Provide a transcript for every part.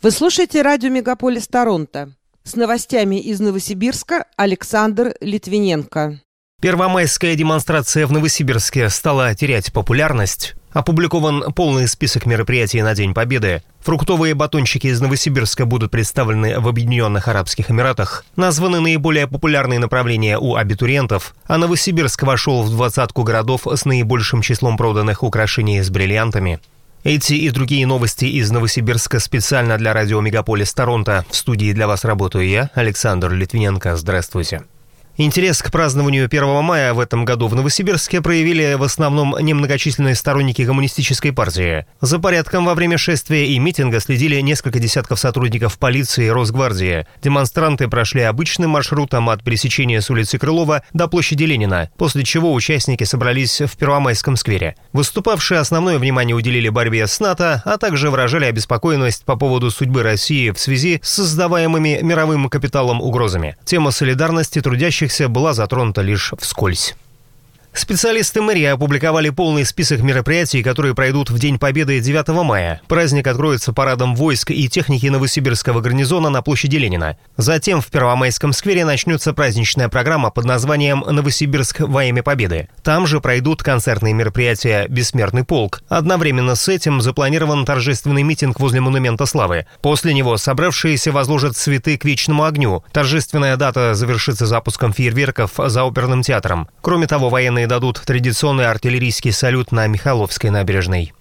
Вы слушаете радио «Мегаполис Торонто». С новостями из Новосибирска Александр Литвиненко. Первомайская демонстрация в Новосибирске стала терять популярность. Опубликован полный список мероприятий на День Победы. Фруктовые батончики из Новосибирска будут представлены в Объединенных Арабских Эмиратах. Названы наиболее популярные направления у абитуриентов, а Новосибирск вошел в двадцатку городов с наибольшим числом проданных украшений с бриллиантами. Эти и другие новости из Новосибирска специально для радио «Мегаполис Торонто». В студии для вас работаю я, Александр Литвиненко. Здравствуйте. Интерес к празднованию 1 мая в этом году в Новосибирске проявили в основном немногочисленные сторонники коммунистической партии. За порядком во время шествия и митинга следили несколько десятков сотрудников полиции и Росгвардии. Демонстранты прошли обычным маршрутом от пересечения с улицы Крылова до площади Ленина, после чего участники собрались в Первомайском сквере. Выступавшие основное внимание уделили борьбе с НАТО, а также выражали обеспокоенность по поводу судьбы России в связи с создаваемыми мировым капиталом угрозами. Тема солидарности трудящих трудящихся была затронута лишь вскользь. Специалисты мэрии опубликовали полный список мероприятий, которые пройдут в День Победы 9 мая. Праздник откроется парадом войск и техники Новосибирского гарнизона на площади Ленина. Затем в Первомайском сквере начнется праздничная программа под названием «Новосибирск во имя Победы». Там же пройдут концертные мероприятия «Бессмертный полк». Одновременно с этим запланирован торжественный митинг возле Монумента Славы. После него собравшиеся возложат цветы к вечному огню. Торжественная дата завершится запуском фейерверков за оперным театром. Кроме того, военные дадут традиционный артиллерийский салют на Михайловской набережной.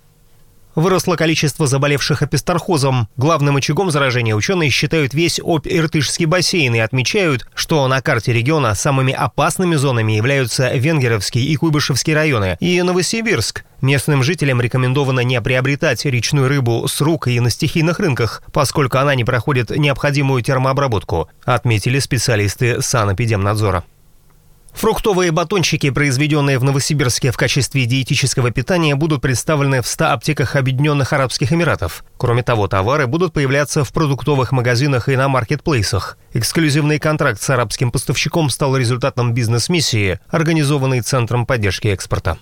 Выросло количество заболевших апистархозом. Главным очагом заражения ученые считают весь Обь-Иртышский бассейн и отмечают, что на карте региона самыми опасными зонами являются Венгеровский и Куйбышевский районы и Новосибирск. Местным жителям рекомендовано не приобретать речную рыбу с рук и на стихийных рынках, поскольку она не проходит необходимую термообработку, отметили специалисты санэпидемнадзора. Фруктовые батончики, произведенные в Новосибирске в качестве диетического питания, будут представлены в 100 аптеках Объединенных Арабских Эмиратов. Кроме того, товары будут появляться в продуктовых магазинах и на маркетплейсах. Эксклюзивный контракт с арабским поставщиком стал результатом бизнес-миссии, организованной Центром поддержки экспорта.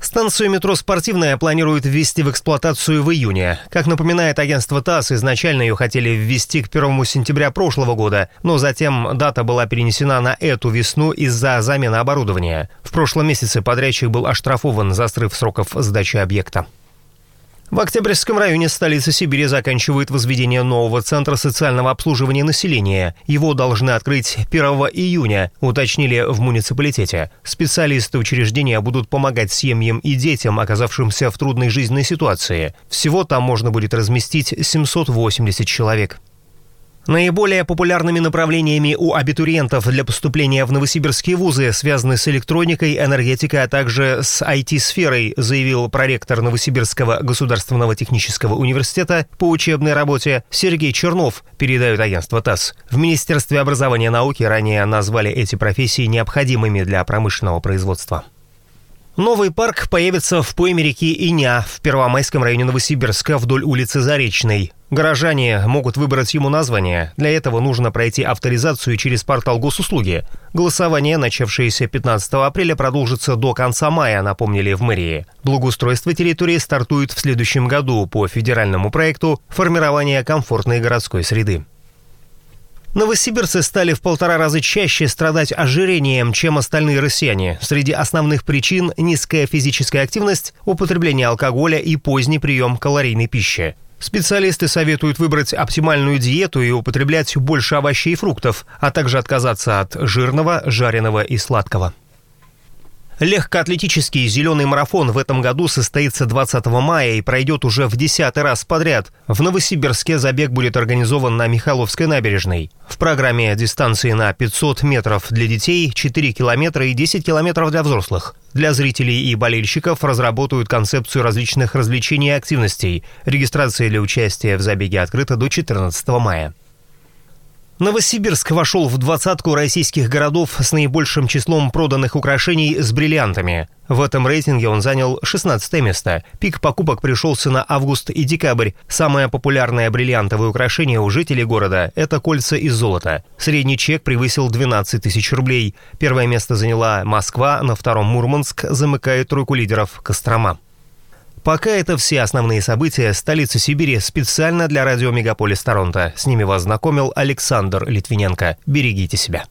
Станцию метро «Спортивная» планируют ввести в эксплуатацию в июне. Как напоминает агентство ТАСС, изначально ее хотели ввести к 1 сентября прошлого года, но затем дата была перенесена на эту весну из-за замены оборудования. В прошлом месяце подрядчик был оштрафован за срыв сроков сдачи объекта. В Октябрьском районе столицы Сибири заканчивает возведение нового центра социального обслуживания населения. Его должны открыть 1 июня, уточнили в муниципалитете. Специалисты учреждения будут помогать семьям и детям, оказавшимся в трудной жизненной ситуации. Всего там можно будет разместить 780 человек. Наиболее популярными направлениями у абитуриентов для поступления в новосибирские вузы связаны с электроникой, энергетикой, а также с IT-сферой, заявил проректор Новосибирского государственного технического университета по учебной работе Сергей Чернов, передает агентство ТАСС. В Министерстве образования и науки ранее назвали эти профессии необходимыми для промышленного производства. Новый парк появится в пойме реки Иня в Первомайском районе Новосибирска вдоль улицы Заречной. Горожане могут выбрать ему название. Для этого нужно пройти авторизацию через портал госуслуги. Голосование, начавшееся 15 апреля, продолжится до конца мая, напомнили в мэрии. Благоустройство территории стартует в следующем году по федеральному проекту «Формирование комфортной городской среды». Новосибирцы стали в полтора раза чаще страдать ожирением, чем остальные россияне. Среди основных причин – низкая физическая активность, употребление алкоголя и поздний прием калорийной пищи. Специалисты советуют выбрать оптимальную диету и употреблять больше овощей и фруктов, а также отказаться от жирного, жареного и сладкого. Легкоатлетический зеленый марафон в этом году состоится 20 мая и пройдет уже в десятый раз подряд. В Новосибирске забег будет организован на Михайловской набережной. В программе дистанции на 500 метров для детей, 4 километра и 10 километров для взрослых. Для зрителей и болельщиков разработают концепцию различных развлечений и активностей. Регистрация для участия в забеге открыта до 14 мая. Новосибирск вошел в двадцатку российских городов с наибольшим числом проданных украшений с бриллиантами. В этом рейтинге он занял 16 место. Пик покупок пришелся на август и декабрь. Самое популярное бриллиантовое украшение у жителей города – это кольца из золота. Средний чек превысил 12 тысяч рублей. Первое место заняла Москва, на втором Мурманск, замыкает тройку лидеров Кострома. Пока это все основные события столицы Сибири специально для радио «Мегаполис Торонто». С ними вас знакомил Александр Литвиненко. Берегите себя.